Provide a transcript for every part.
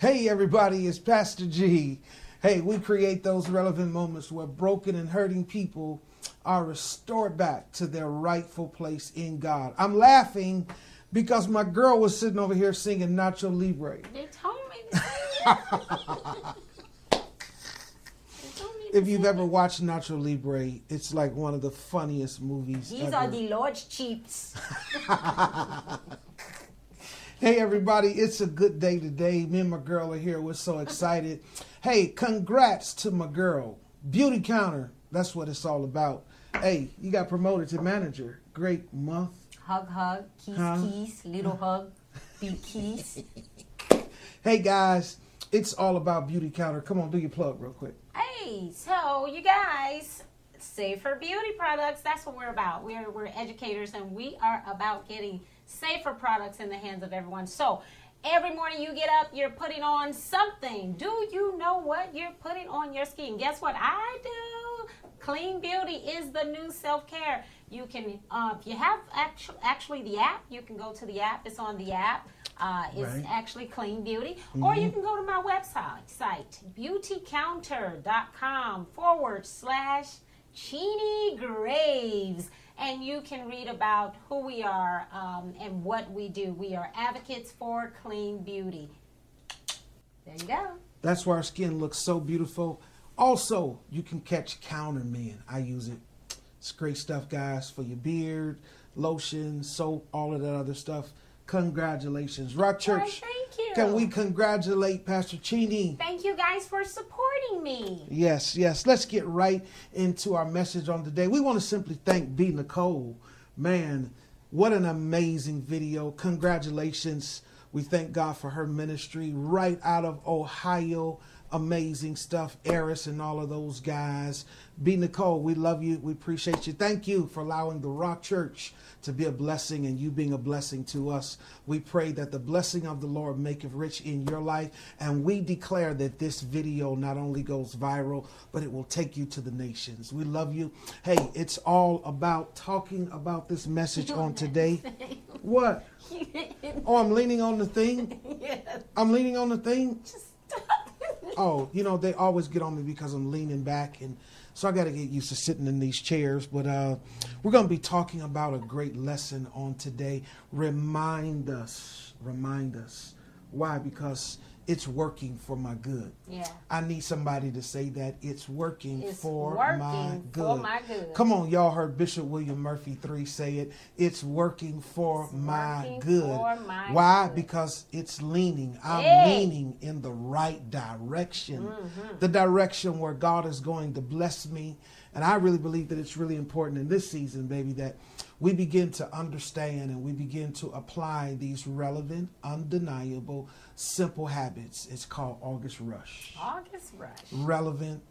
Hey, everybody, it's Pastor G. Hey, we create those relevant moments where broken and hurting people are restored back to their rightful place in God. I'm laughing because my girl was sitting over here singing Nacho Libre. They told me. To if you've ever watched Nacho Libre, it's like one of the funniest movies. These ever. are the Lord's cheats. Hey everybody, it's a good day today. Me and my girl are here. We're so excited. hey, congrats to my girl. Beauty counter. That's what it's all about. Hey, you got promoted to manager. Great month. Hug, hug, kiss, Huh? kiss, little hug, big kiss. Hey guys, it's all about beauty counter. Come on, do your plug real quick. Hey, so you guys, safer beauty products. That's what we're about. We're we're educators, and we are about getting safer products in the hands of everyone. So. Every morning you get up, you're putting on something. Do you know what you're putting on your skin? Guess what I do? Clean beauty is the new self care. You can, uh, if you have actu- actually the app, you can go to the app. It's on the app. Uh, it's Right. actually Clean Beauty. Or you can go to my website site, beautycounter.com forward slash Chini Graves. And you can read about who we are um, and what we do. We are advocates for clean beauty. There you go. That's why our skin looks so beautiful. Also, you can catch Counter Men. I use it. It's great stuff, guys, for your beard, lotion, soap, all of that other stuff. Congratulations. Rock Church. Why, thank you. Can we congratulate Pastor Cheney? Thank you guys for supporting me. Yes, yes. Let's get right into our message on today. We want to simply thank B. Nicole. Man, what an amazing video. Congratulations. We thank God for her ministry right out of Ohio. Amazing stuff. Eris and all of those guys. B. Nicole, we love you. We appreciate you. Thank you for allowing the Rock Church to be a blessing and you being a blessing to us. We pray that the blessing of the Lord maketh rich in your life. And we declare that this video not only goes viral, but it will take you to the nations. We love you. Hey, it's all about talking about this message on today. What? Oh, I'm leaning on the thing. yes. I'm leaning on the thing. Just Stop. Oh, you know, they always get on me because I'm leaning back and so I got to get used to sitting in these chairs, but uh we're going to be talking about a great lesson on today. Remind us, remind us. Why? Because it's working for my good. Yeah. I need somebody to say that it's working It's for working my good. for my good. Come on, y'all heard Bishop William Murphy 3 say it. It's working for It's my working good. for my Why? good. Because it's leaning. I'm Hey. leaning in the right direction. Mm-hmm. The direction where God is going to bless me. And I really believe that it's really important in this season, baby, that we begin to understand and we begin to apply these relevant, undeniable, simple habits. It's called August Rush August rush. relevant,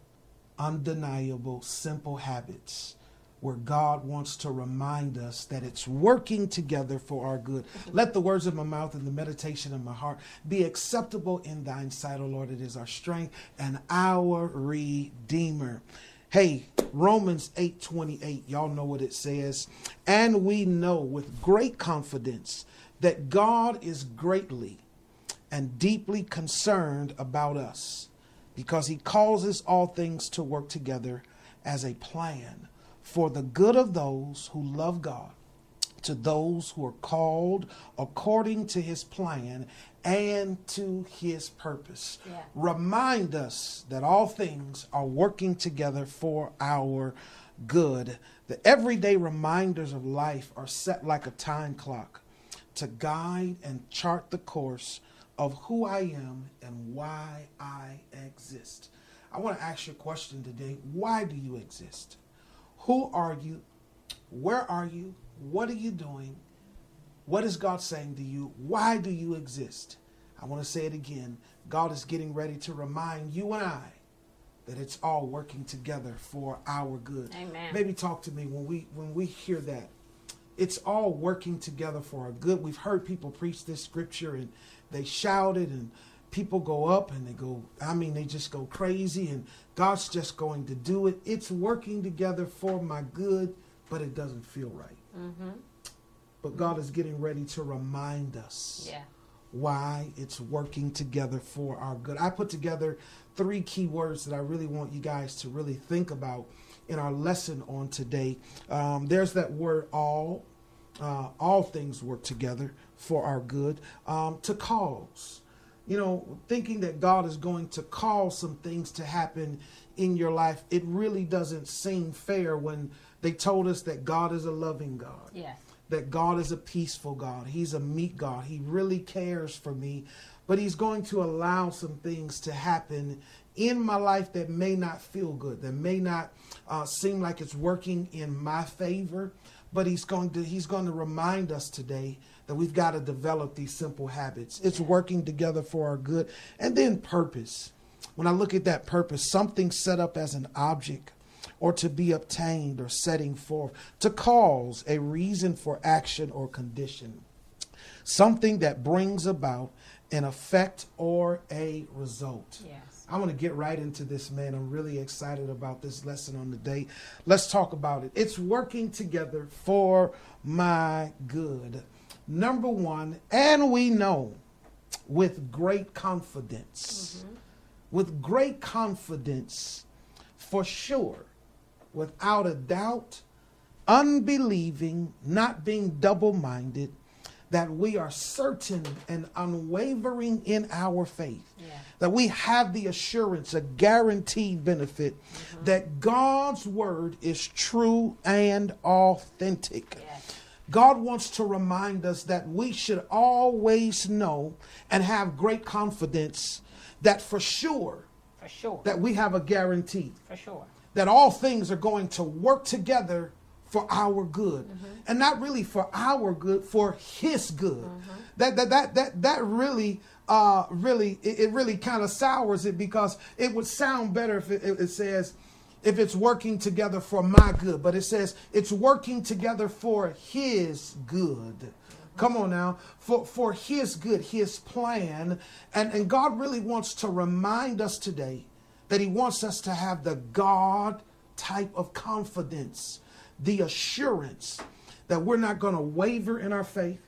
undeniable, simple habits where God wants to remind us that it's working together for our good. Let the words of my mouth and the meditation of my heart be acceptable in thine sight, O Lord. It is our strength and our Redeemer. Hey, Romans 8:28, y'all know what it says. And we know with great confidence that God is greatly and deeply concerned about us because he causes all things to work together as a plan for the good of those who love God, to those who are called according to his plan and to his purpose. Yeah. Remind us that all things are working together for our good. The everyday reminders of life are set like a time clock to guide and chart the course of who I am and why I exist. I want to ask you a question today. Why do you exist? Who are you? Where are you? What are you doing? What is God saying to you? Why do you exist? I want to say it again. God is getting ready to remind you and I that it's all working together for our good. Amen. Maybe talk to me when we when we hear that. It's all working together for our good. We've heard people preach this scripture and they shout it and people go up and they go I mean they just go crazy and God's just going to do it. It's working together for my good, but it doesn't feel right. Mm-hmm. But God is getting ready to remind us Yeah. why it's working together for our good. I put together three key words that I really want you guys to really think about in our lesson on today. Um, there's that word all. Uh, all things work together for our good. Um, to cause. You know, thinking that God is going to cause some things to happen in your life, it really doesn't seem fair when they told us that God is a loving God. Yes. That God is a peaceful God. He's a meek God. He really cares for me. But He's going to allow some things to happen in my life that may not feel good, that may not uh, seem like it's working in my favor. But He's going to He's going to remind us today that we've got to develop these simple habits. It's working together for our good. And then purpose. When I look at that purpose, something set up as an object or to be obtained or setting forth, to cause a reason for action or condition, something that brings about an effect or a result. Yes. I want to get right into this, man. I'm really excited about this lesson on the day. Let's talk about it. It's working together for my good. Number one, and we know with great confidence, mm-hmm. with great confidence, for sure, without a doubt, unbelieving, not being double minded, that we are certain and unwavering in our faith. Yeah. That we have the assurance, a guaranteed benefit, mm-hmm. that God's word is true and authentic. God wants to remind us that we should always know and have great confidence that for sure, for sure, that we have a guarantee. For sure that all things are going to work together for our good mm-hmm. and not really for our good for his good mm-hmm. that, that that that that really uh really it, it really kind of sours it because it would sound better if it, it, says if it's working together for my good but it says it's working together for his good Come on now, for, for his good, his plan. And, and God really wants to remind us today that He wants us to have the God type of confidence, the assurance that we're not going to waver in our faith.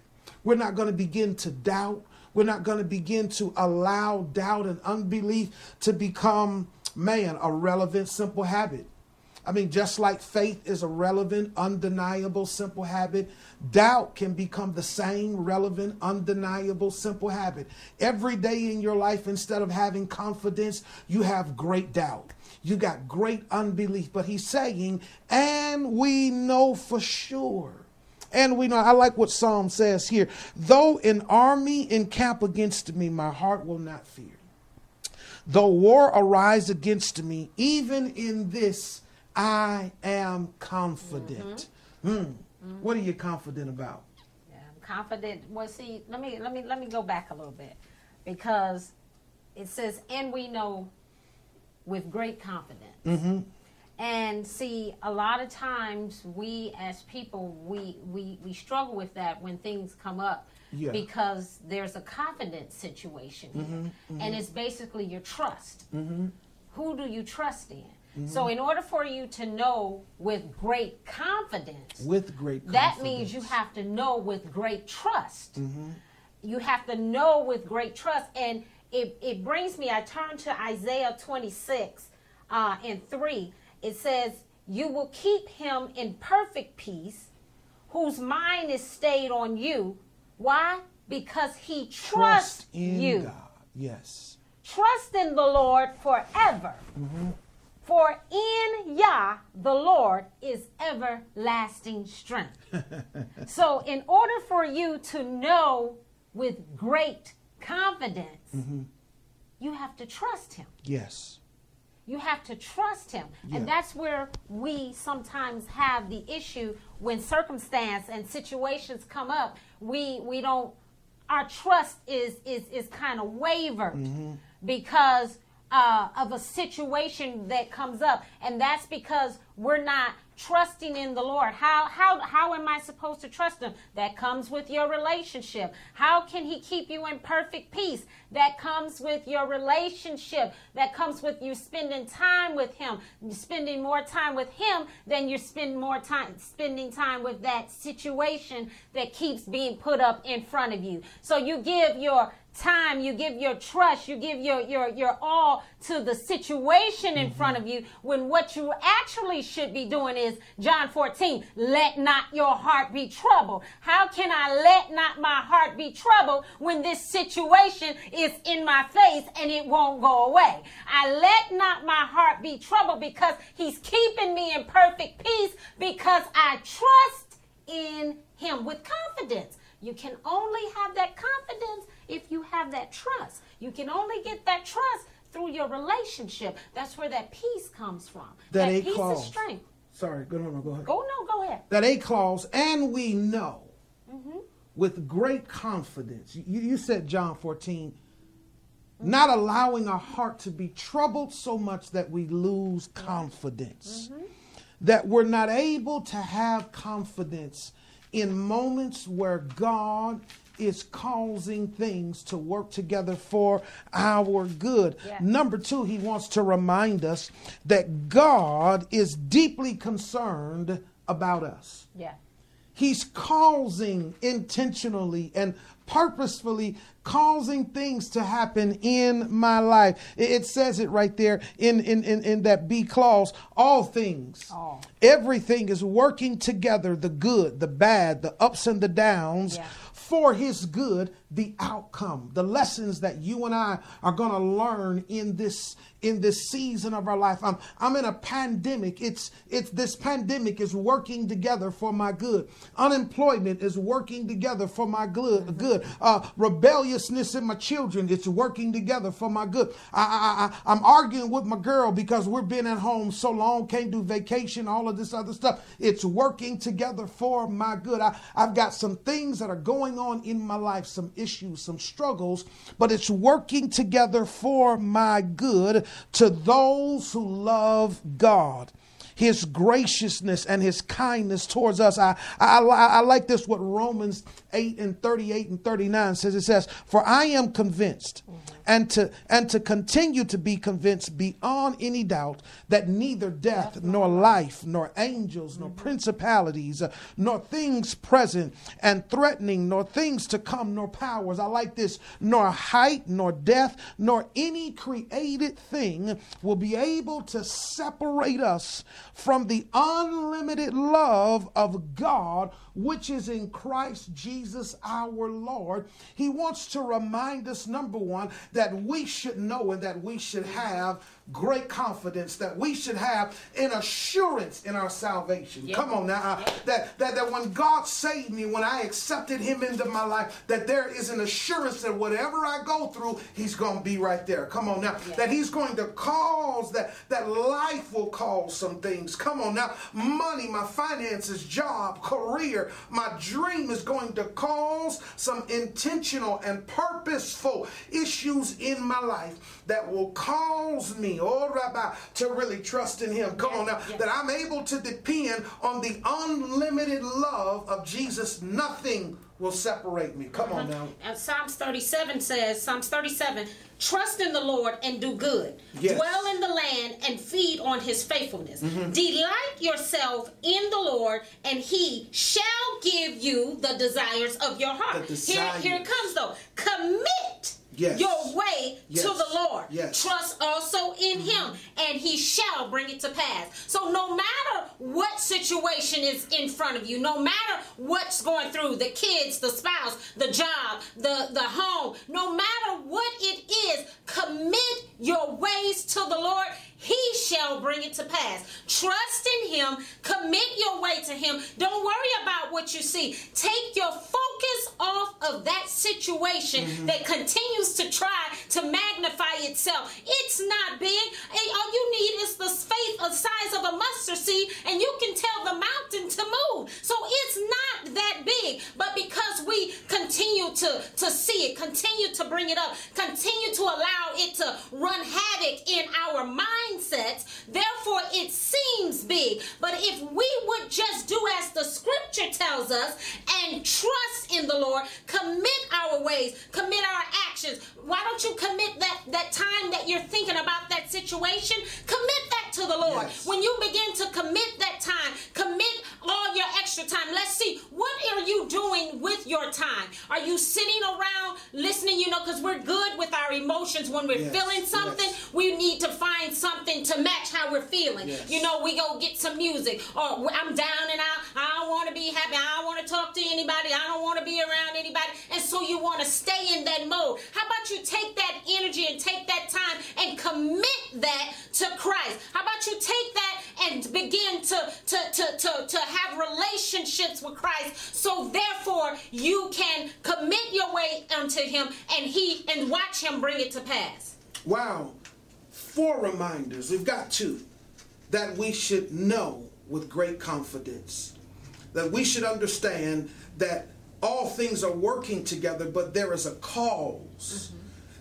We're not going to begin to doubt. We're not going to begin to allow doubt and unbelief to become, man, a relevant, simple habit. I mean, just like faith is a relevant, undeniable, simple habit, doubt can become the same relevant, undeniable, simple habit. Every day in your life, instead of having confidence, you have great doubt. You got great unbelief. But he's saying, and we know for sure. And we know, I like what Psalm says here. Though an army encamp against me, my heart will not fear. Though war arise against me, even in this, I am confident. Mm-hmm. Mm. Mm-hmm. What are you confident about? Yeah, I'm confident. Well, see, let me let me let me go back a little bit because it says, "And we know with great confidence." Mm-hmm. And see, a lot of times we as people we we we struggle with that when things come up. Yeah. Because there's a confidence situation here. Mm-hmm, mm-hmm. And it's basically your trust. Mm-hmm. Who do you trust in? Mm-hmm. So, in order for you to know with great confidence, with great confidence. that means you have to know with great trust. Mm-hmm. You have to know with great trust, and it, it brings me. I turn to Isaiah 26 uh, and 3. It says, You will keep him in perfect peace, whose mind is stayed on you. Why? Because he trusts Trust you. God. Yes. Trust in the Lord forever. Mm-hmm for in Yah, the Lord, is everlasting strength. so, in order for you to know with great confidence, mm-hmm. you have to trust Him. Yes. You have to trust Him. Yeah. And that's where we sometimes have the issue when circumstance and situations come up. We, we don't, our trust is, is, is kind of wavered mm-hmm. because uh, of a situation that comes up. And that's because we're not trusting in the Lord. How how how am I supposed to trust him? That comes with your relationship. How can he keep you in perfect peace? That comes with your relationship. That comes with you spending time with him. spending more time with him than you spend more time spending time with that situation that keeps being put up in front of you. So you give your time, you give your trust, you give your your your all to the situation in mm-hmm. front of you when what you actually should be doing is John 14, let not your heart be troubled. How can I let not my heart be troubled when this situation is in my face and it won't go away? I let not my heart be troubled because he's keeping me in perfect peace because I trust in him with confidence. You can only have that confidence if you have that trust. You can only get that trust through your relationship. That's where that peace comes from. That, that peace clause. strength. Sorry, go on, go ahead. Go no, go ahead. That A clause, and we know mm-hmm. with great confidence. You, you said John 14, mm-hmm. not allowing our heart to be troubled so much that we lose confidence. Mm-hmm. That we're not able to have confidence in moments where God is causing things to work together for our good. Yeah. Number two, he wants to remind us that God is deeply concerned about us. Yeah. He's causing intentionally and purposefully causing things to happen in my life. It says it right there in, in, in, in that B clause all things. Oh. Everything is working together the good, the bad, the ups and the downs. Yeah for his good the outcome the lessons that you and i are going to learn in this in this season of our life. I'm, I'm in a pandemic. It's, it's this pandemic is working together for my good. Unemployment is working together for my good. Good. Uh, rebelliousness in my children. It's working together for my good. I, I, I, I'm arguing with my girl because we're been at home so long, can't do vacation, all of this other stuff. It's working together for my good. I, I've got some things that are going on in my life, some issues, some struggles, but it's working together for my good to those who love God his graciousness and his kindness towards us. I, I, I, like this what Romans 8 and 38 and 39 says. It says, For I am convinced mm-hmm. and to and to continue to be convinced beyond any doubt that neither death nor life nor angels nor mm-hmm. principalities uh, nor things present and threatening nor things to come nor powers. I like this, nor height nor death nor any created thing will be able to separate us from the unlimited love of God, which is in Christ Jesus our Lord. He wants to remind us, number one, that we should know and that we should have great confidence that we should have an assurance in our salvation. Yep. Come on now. Yep. That, that, that when God saved me, when I accepted him into my life, that there is an assurance that whatever I go through, he's going to be right there. Come on now. Yep. That he's going to cause that, that life will cause some things. Come on now. Money, my finances, job, career, my dream is going to cause some intentional and purposeful issues in my life that will cause me oh Rabbi, to really trust in him. Come on now. That I'm able to depend on the unlimited love of Jesus. Nothing will separate me. Come uh-huh. on now. And Psalms 37 says, Psalms 37, trust in the Lord and do good. Yes. Dwell in the land and feed on his faithfulness. Mm-hmm. Delight yourself in the Lord, and he shall give you the desires of your heart. Here, here it comes though. Commit yes. your way yes. to the Lord. Yes. Trust also in mm-hmm. him, and he shall bring it to pass. So no matter what situation is in front of you, no matter what's going through, the kids, the spouse, the job, the, the home, no matter what it is, commit your ways to the Lord he shall bring it to pass. Trust in him, commit your way to him. Don't worry about what you see. Take your focus off of that situation mm-hmm. that continues to try to magnify itself. It's not big. All you need is the faith the size of a mustard seed, and you can tell the mountain to move. So it's not that big. But because we continue to, to see it, continue to bring it up, continue to allow it to run havoc in our mindsets, therefore it seems big. But if we would just do as the scripture tells us and trust in the Lord, commit our ways, commit our actions. Why don't you commit that, that time that you're thinking about that situation? Commit that to the Lord. Yes. When you begin to commit that time, commit all your extra time. Let's see, what are you doing with your time? Are you sitting around listening? You know, because we're good with our emotions when we're Yes, feeling something. yes. We need to find something to match how we're feeling. Yes. You know, we go get some music, or I'm down and out. I don't want to be happy. I don't want to talk to anybody. I don't want to be around anybody. And so you want to stay in that mode. How about you take that energy and take that time and commit that to Christ? How about you take that and begin to to to to, to have relationships with Christ? So therefore you can commit your way unto Him, and He and watch Him bring it to pass. Wow. Four reminders. We've got two that we should know with great confidence. That we should understand that all things are working together, but there is a cause. Mm-hmm.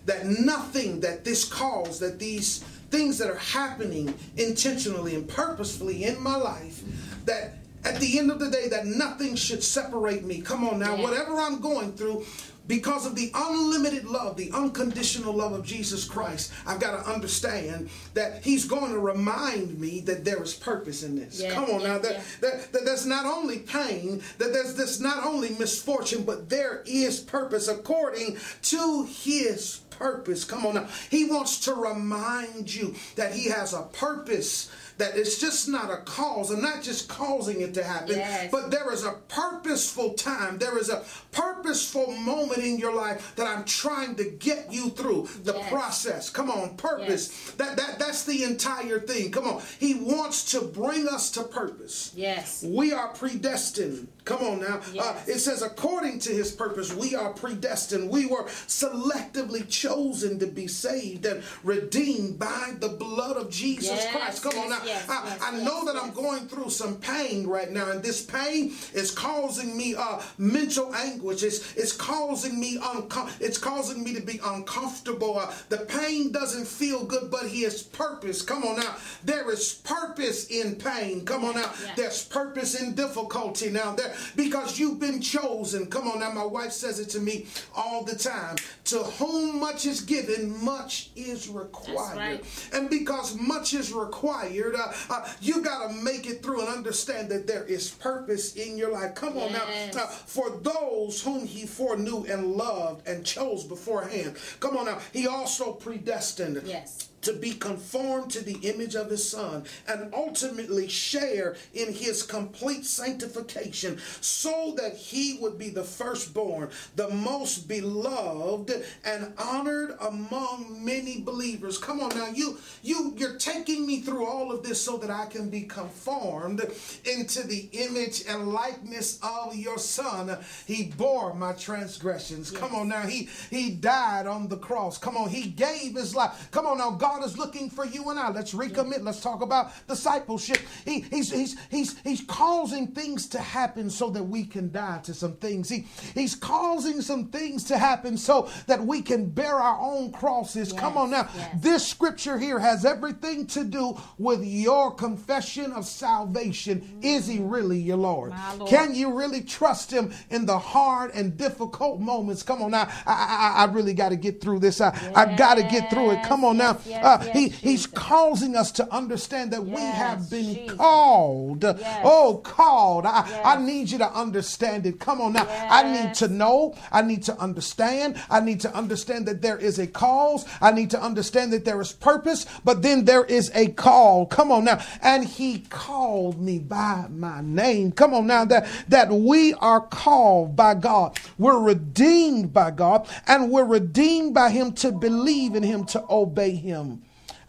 That nothing that this cause, that these things that are happening intentionally and purposefully in my life, that at the end of the day, that nothing should separate me. Come on now, Yeah. whatever I'm going through, because of the unlimited love, the unconditional love of Jesus Christ, I've got to understand that He's going to remind me that there is purpose in this. Yeah, Come on yeah, now, that, yeah. that, that there's not only pain, that there's this not only misfortune, but there is purpose according to His purpose. Come on now. He wants to remind you that He has a purpose. That it's just not a cause. I'm not just causing it to happen, Yes. but there is a purposeful time. There is a purposeful moment in your life that I'm trying to get you through the Yes. process. Come on, purpose. Yes. That that that's the entire thing. Come on. He wants to bring us to purpose. Yes. We are predestined. Come on now. Uh, it says, according to his purpose, we are predestined. We were selectively chosen to be saved and redeemed by the blood of Jesus Yes, Christ. Come on yes, now. Yes, I, yes, I know yes, that I'm going through some pain right now, and this pain is causing me uh, mental anguish. It's, it's causing me uncom- it's causing me to be uncomfortable. Uh, the pain doesn't feel good, but he has purpose. Come on now. There is purpose in pain. Come on now. Yeah. There's purpose in difficulty now. There because you've been chosen. Come on now. My wife says it to me all the time. To whom much is given, much is required. right. And because much is required, uh, uh, you got to make it through and understand that there is purpose in your life. Come on Yes. now. Uh, for those whom he foreknew and loved and chose beforehand. Come on now. He also predestined Yes. To be conformed to the image of his son and ultimately share in his complete sanctification so that he would be the firstborn the most beloved and honored among many believers. Come on now you you you're taking me through all of this so that I can be conformed into the image and likeness of your son. He bore my transgressions. Come on now he he died on the cross. Come on he gave his life. Come on now God is looking for you and I. Let's recommit. Let's talk about discipleship. He, he's he's he's he's causing things to happen so that we can die to some things. He he's causing some things to happen so that we can bear our own crosses. Come on now. yes. this scripture here has everything to do with your confession of salvation. Is he really your Lord? Lord. can you really trust him in the hard and difficult moments? Come on now. I I, I really got to get through this. I, I got to get through it. Come on now Yes, yes, Uh, yes, he, Jesus. he's causing us to understand that we have been Jesus. called. Yes. oh called. I, Yes. I need you to understand it. Come on now. I need to know. I need to understand. I need to understand that there is a cause. I need to understand that there is purpose but then there is a call. Come on now. And he called me by my name. Come on now. That that we are called by God. We're redeemed by God and we're redeemed by him to believe in him to obey him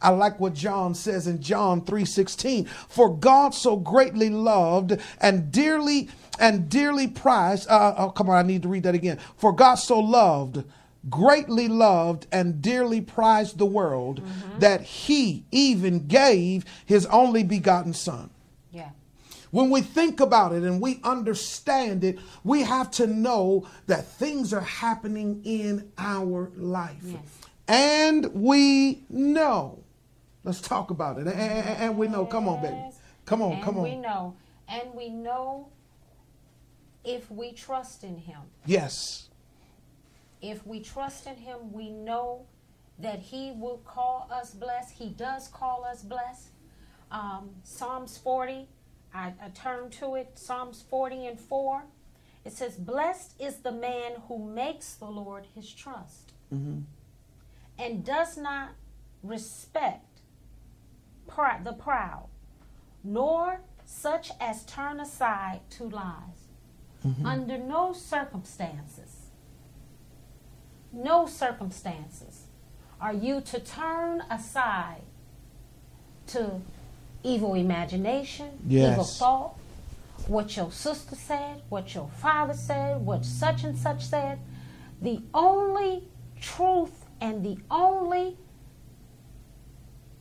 I like what John says in John 3:16 for God so greatly loved and dearly and dearly prized uh, oh come on I need to read that again for God so loved greatly loved and dearly prized the world that he even gave his only begotten son Yeah. when we think about it and we understand it, we have to know that things are happening in our life. Yes. And we know Let's talk about it. And, and- and we know. Come on, baby. Come on, and come on. we know, and we know if we trust in Him. Yes. If we trust in Him, we know that He will call us blessed. He does call us blessed. Um, Psalms 40, I, I turn to it. Psalms 40 and 4. It says, Blessed is the man who makes the Lord his trust and does not respect the proud, nor such as turn aside to lies. Mm-hmm. Under no circumstances, no circumstances are you to turn aside to evil imagination, evil thought, what your sister said, what your father said, what such and such said. The only truth and the only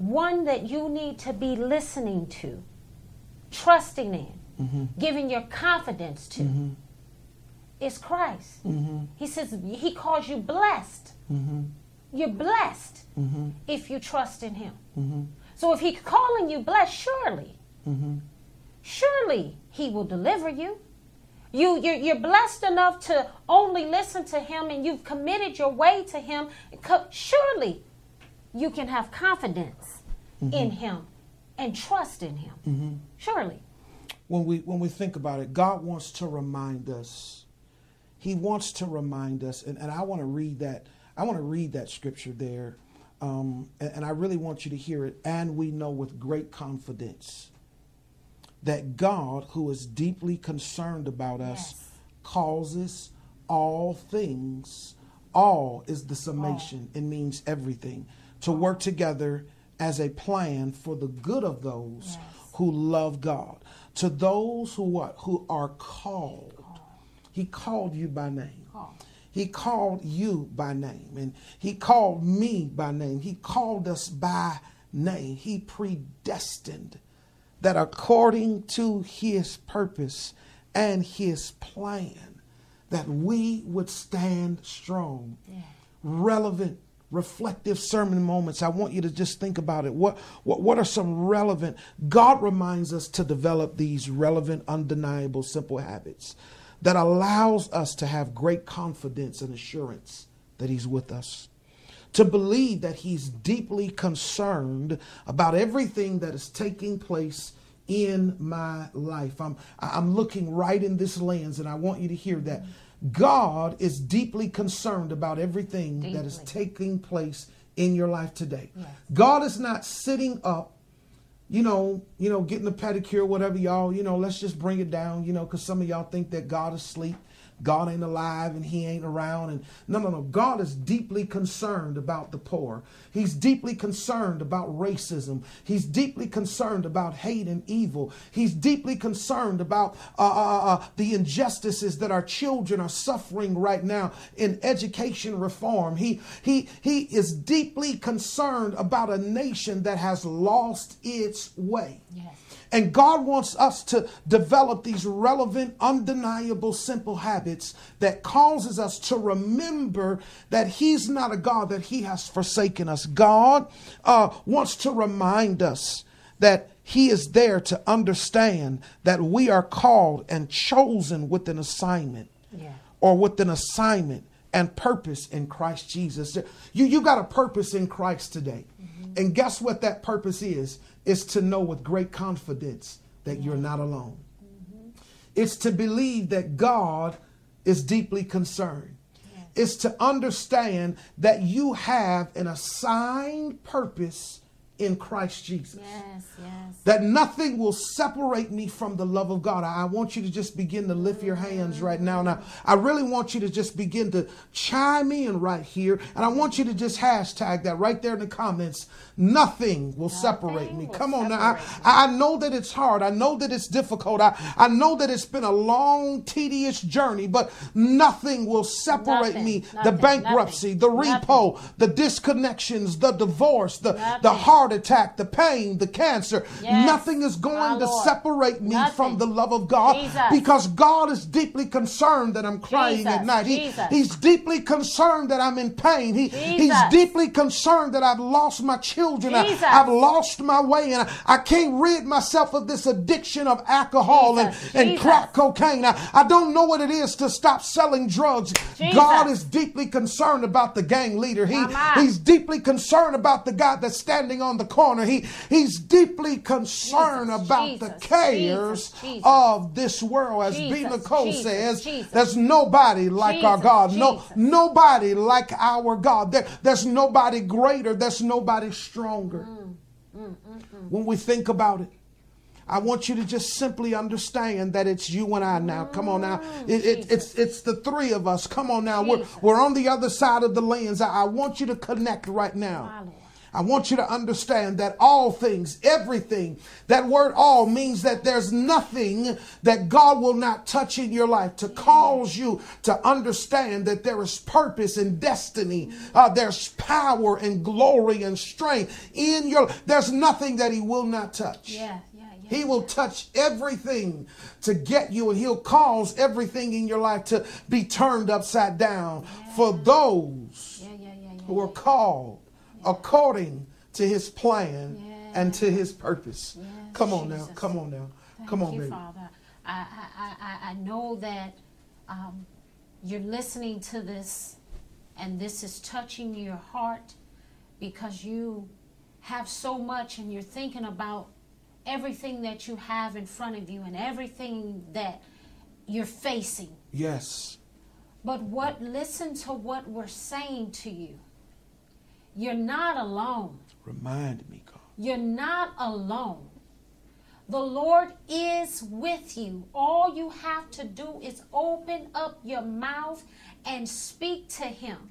one that you need to be listening to, trusting in, mm-hmm. giving your confidence to mm-hmm. is Christ. Mm-hmm. He says he calls you blessed. You're blessed if you trust in him. So if he's calling you blessed, surely, surely he will deliver you. You, you're, you're blessed enough to only listen to him and you've committed your way to him. Surely you can have confidence in him and trust in him. Surely. when we when we think about it, God wants to remind us. He wants to remind us, and, and I want to read that. I want to read that scripture there, um, and, and I really want you to hear it. And we know with great confidence that God, who is deeply concerned about us, Yes. causes all things. All is the summation. It means everything to work together as a plan for the good of those Yes. who love God. To those who what? Who are called. He called you by name. Called. He called you by name. And he called me by name. He called us by name. He predestined that according to his purpose and his plan, that we would stand strong relevant reflective sermon moments. I want you to just think about it. What, what what are some relevant god reminds us to develop these relevant undeniable simple habits that allows us to have great confidence and assurance that he's with us. To believe that he's deeply concerned about everything that is taking place in my life. I'm I'm looking right in this lens and I want you to hear that God is deeply concerned about everything that is taking place in your life today. Yes. God is not sitting up you know, you know, getting a pedicure, whatever y'all, you know, let's just bring it down, you know, because some of y'all think that God is asleep, God ain't alive, and He ain't around. And no, no, no. God is deeply concerned about the poor. He's deeply concerned about racism. He's deeply concerned about hate and evil. He's deeply concerned about uh, uh, uh, the injustices that our children are suffering right now in education reform. He he he is deeply concerned about a nation that has lost its way. Yes. And God wants us to develop these relevant, undeniable, simple habits that causes us to remember that He's not a God that He has forsaken us. God uh, wants to remind us that He is there to understand that we are called and chosen with an assignment Yeah. or with an assignment and purpose in Christ Jesus. You, you got a purpose in Christ today. And guess what that purpose is? It's to know with great confidence that you're not alone. Mm-hmm. It's to believe that God is deeply concerned. It's to understand that you have an assigned purpose in Christ Jesus Yes, yes. that nothing will separate me from the love of God. I want you to just begin to lift your hands right now. Now, I really want you to just begin to chime in right here. And I want you to just hashtag that right there in the comments. Nothing will separate me. will Come on now. I, I know that it's hard. I know that it's difficult. I, I know that it's been a long, tedious journey, but nothing will separate Nothing, me. the nothing, bankruptcy, the nothing, repo, the disconnections, the divorce, the, the Nothing. Heart attack, the pain, the cancer. Yes. Nothing is going to separate me Nothing. from the love of God Jesus. because God is deeply concerned that I'm crying at night. He- he's deeply concerned that I'm in pain. He, he's deeply concerned that I've lost my children. I, Jesus. have lost my way and I, I can't rid myself of this addiction of alcohol and, Jesus. and Jesus. crack cocaine. I, I don't know what it is to stop selling drugs. Jesus. God is deeply concerned about the gang leader. He, he's deeply concerned about the guy that's standing on the corner. He, he's deeply concerned Jesus, about the cares Jesus, Jesus. of this world. As B. Jesus, Nicole Jesus, says, Jesus. there's nobody like our Jesus, God. No, nobody like our God. There, there's nobody greater. There's nobody stronger. Mm, When we think about it, I want you to just simply understand that it's you and I now. Come on now. It, it, it's it's the three of us. Come on now. We're, Mm, we're on the other side of the lens. I, I want you to connect right now. I want you to understand that all things, everything, that word all means that there's nothing that God will not touch in your life to cause you to understand that there is purpose and destiny. Uh, there's power and glory and strength in your There's nothing that He will not touch. Yeah, yeah, yeah. He will touch everything to get you, and He'll cause everything in your life to be turned upside down for those yeah, yeah, yeah, yeah. who are called according to his plan and to his purpose. Yes, come on now, come on now, Thank come on, you, baby. Father. I, I, I, I know that um, you're listening to this and this is touching your heart because you have so much and you're thinking about everything that you have in front of you and everything that you're facing. Yes, But what listen to what we're saying to you. You're not alone. remind me, God. You're not alone. The Lord is with you. All you have to do is open up your mouth and speak to Him.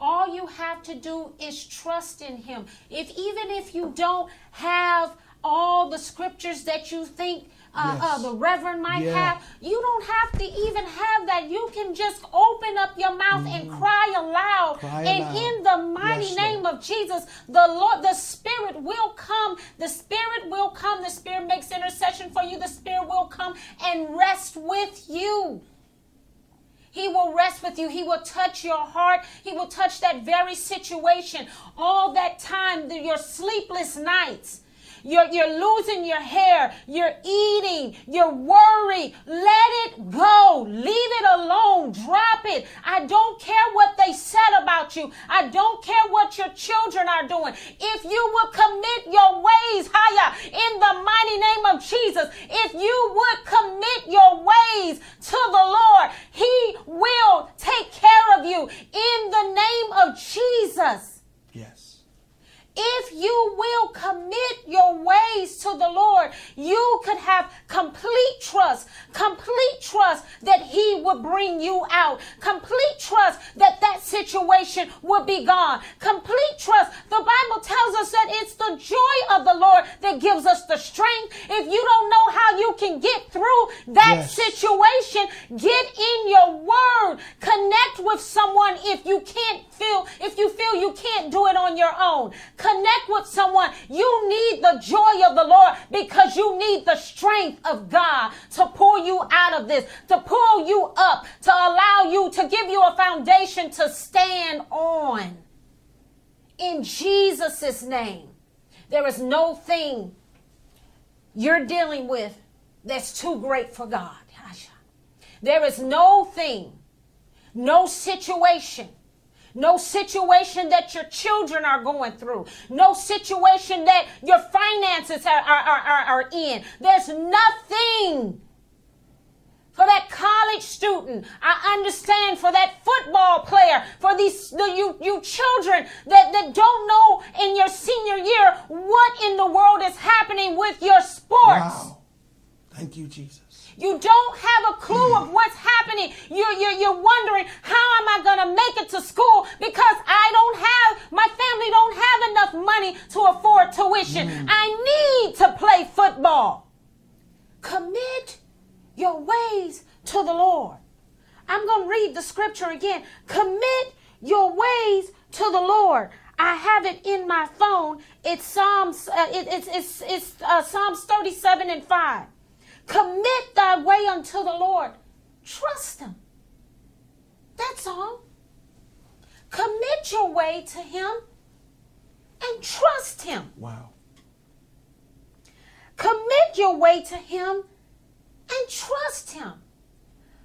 All you have to do is trust in Him. If even if you don't have all the scriptures that you think uh, Yes. uh, the Reverend might Yeah. have, you don't have to even have that. You can just open up your mouth and cry aloud. Mm. Cry and aloud. in the mighty Yes, name Lord. of Jesus, the Lord, the Spirit will come. The Spirit will come. The Spirit makes intercession for you. The Spirit will come and rest with you. He will rest with you. He will touch your heart. He will touch that very situation. All that time, your sleepless nights. You're, you're losing your hair. You're eating. You're worried. Let it go. Leave it alone. Drop it. I don't care what they said about you. I don't care what your children are doing. If you would commit your ways higher in the mighty name of Jesus, if you would commit your ways to the Lord, He will take care of you in the name of Jesus. If you will commit your ways to the Lord, you could have complete trust, complete trust that He would bring you out, complete trust that situation would be gone, complete trust. The Bible tells us that it's the joy of the Lord that gives us the strength. If you don't know how you can get through that Yes. situation, get in your word, connect with someone if you can't feel, if you feel you can't do it on your own. Connect with someone. You need the joy of the Lord because you need the strength of God to pull you out of this, to pull you up, to allow you, to give you a foundation to stand on. In Jesus' name, there is no thing you're dealing with that's too great for God. There is no thing, no situation, no situation that your children are going through, no situation that your finances are, are, are, are in. There's nothing for that college student. I understand for that football player, for these the, you you children that, that don't know in your senior year what in the world is happening with your sports. Wow. Thank you, Jesus. You don't have a clue of what's happening. You're, you're, you're wondering, how am I going to make it to school? Because I don't have, my family don't have enough money to afford tuition. Mm. I need to play football. Commit your ways to the Lord. I'm going to read the scripture again. Commit your ways to the Lord. I have it in my phone. It's Psalms. Uh, it, it's it's it's uh, Psalms 37 and 5. Commit thy way unto the Lord. Trust Him. That's all. Commit your way to Him and trust Him. Wow. Commit your way to Him and trust Him.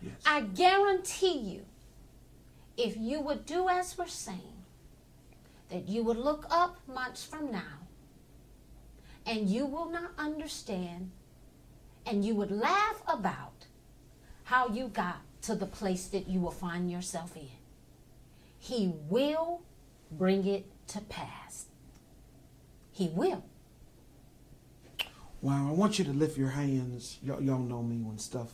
Yes. I guarantee you, if you would do as we're saying, that you would look up months from now and you will not understand and you would laugh about how you got to the place that you will find yourself in. He will bring it to pass. He will. Wow, I want you to lift your hands. Y'all, y'all know me when stuff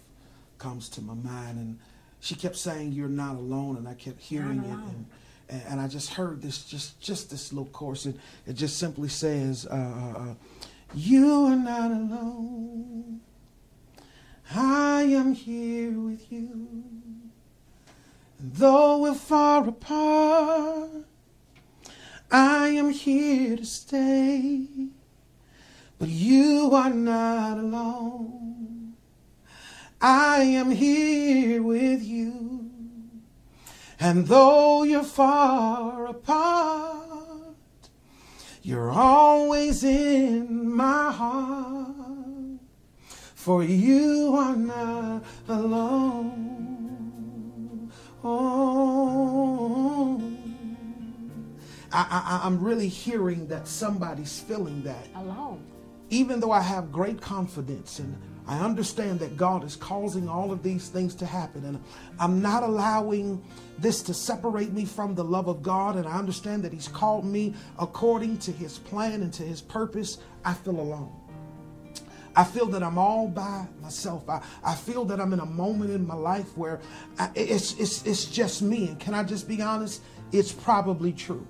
comes to my mind. And she kept saying, You're not alone. And I kept hearing it. And, and, and I just heard this, just, just this little chorus. And it just simply says, uh, uh, uh, You are not alone. I am here with you. And though we're far apart, I am here to stay. But you are not alone. I am here with you. And though you're far apart, you're always in my heart. For you are not alone. Oh. I, I, I'm really hearing that somebody's feeling that Alone. Even though I have great confidence and I understand that God is causing all of these things to happen, and I'm not allowing this to separate me from the love of God, and I understand that He's called me according to His plan and to His purpose, I feel alone. I feel that I'm all by myself. I, I feel that I'm in a moment in my life where I, it's, it's, it's just me. And can I just be honest? It's probably true.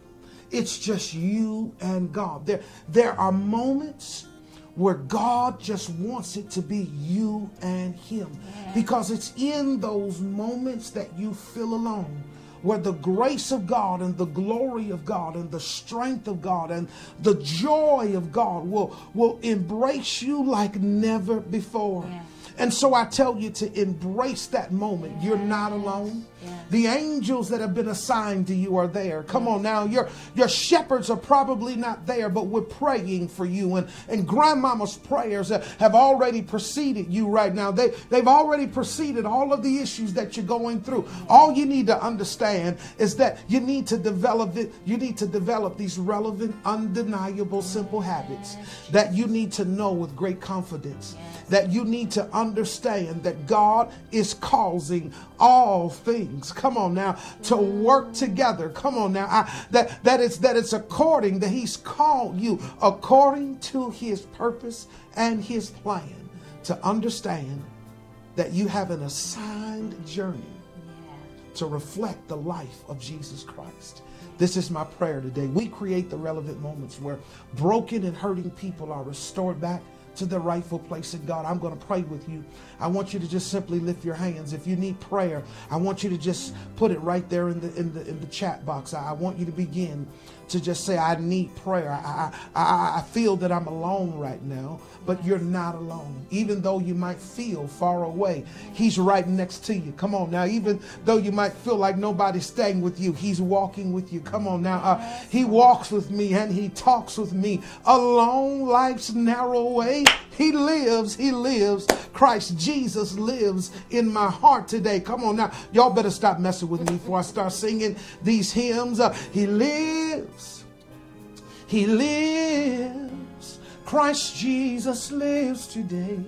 It's just you and God. There, there are moments where God just wants it to be you and Him. Because it's in those moments that you feel alone where the grace of God and the glory of God and the strength of God and the joy of God will, will embrace you like never before. Yeah. And so I tell you to embrace that moment. You're not alone. Yes. The angels that have been assigned to you are there. Come on now. Your your shepherds are probably not there, but we're praying for you. And, and grandmama's prayers have already preceded you right now. They they've already preceded all of the issues that you're going through. All you need to understand is that you need to develop it, you need to develop these relevant, undeniable, simple habits that you need to know with great confidence. That you need to understand that God is causing all things. Come on now, to work together. Come on now, I, that that it's that it's according that He's called you according to His purpose and His plan to understand that you have an assigned journey to reflect the life of Jesus Christ. This is my prayer today. We create the relevant moments where broken and hurting people are restored back to their rightful place in God. I'm going to pray with you. I want you to just simply lift your hands. If you need prayer, I want you to just put it right there in the in the in the chat box. I, I want you to begin to just say, I need prayer. I, I, I, feel that I'm alone right now, but you're not alone. Even though you might feel far away, He's right next to you. Come on now. Even though you might feel like nobody's staying with you, He's walking with you. Come on now. Uh, he walks with me and He talks with me along life's narrow way. He lives, He lives. Christ Jesus lives in my heart today. Come on now. Y'all better stop messing with me before I start singing these hymns. Uh, he lives. He lives. Christ Jesus lives today.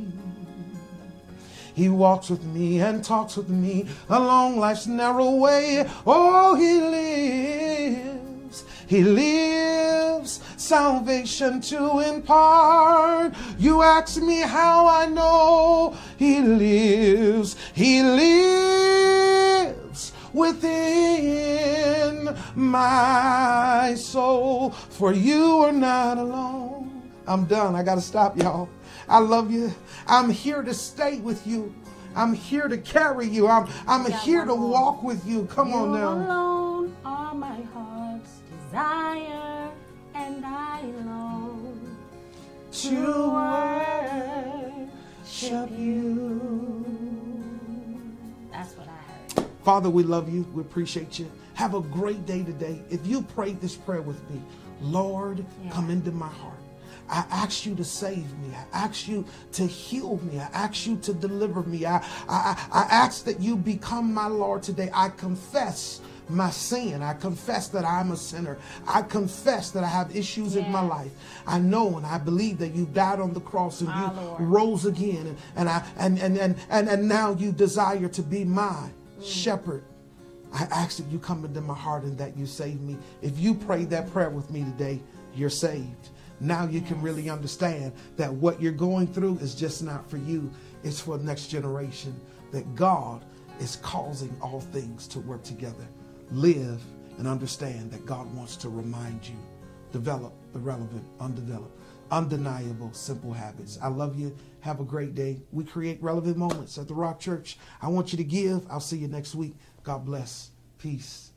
He walks with me and talks with me along life's narrow way. Oh, he lives. He lives salvation to impart. You ask me how I know he lives. He lives within my soul. For you are not alone. I'm done. I got to stop, y'all. I love you. I'm here to stay with you. I'm here to carry you. I'm, I'm Got here to walk with you. Come on now. alone are my heart's desire. To worship you. That's what I heard. Father, we love you. We appreciate you. Have a great day today. If you prayed this prayer with me, Lord, Yeah. come into my heart. I ask you to save me. I ask you to heal me. I ask you to deliver me. I, I, I ask that you become my Lord today. I confess my sin. I confess that I'm a sinner. I confess that I have issues in my life. I know and I believe that you died on the cross and My you Lord. rose again and, and I and, and, and, and, and now you desire to be my mm. shepherd. I ask that you come into my heart and that you save me. If you prayed that prayer with me today, you're saved. Now you can really understand that what you're going through is just not for you, it's for the next generation. That God is causing all things to work together. Live and understand that God wants to remind you. Develop the relevant, undeveloped, undeniable, simple habits. I love you. Have a great day. We create relevant moments at the Rock Church. I want you to give. I'll see you next week. God bless. Peace.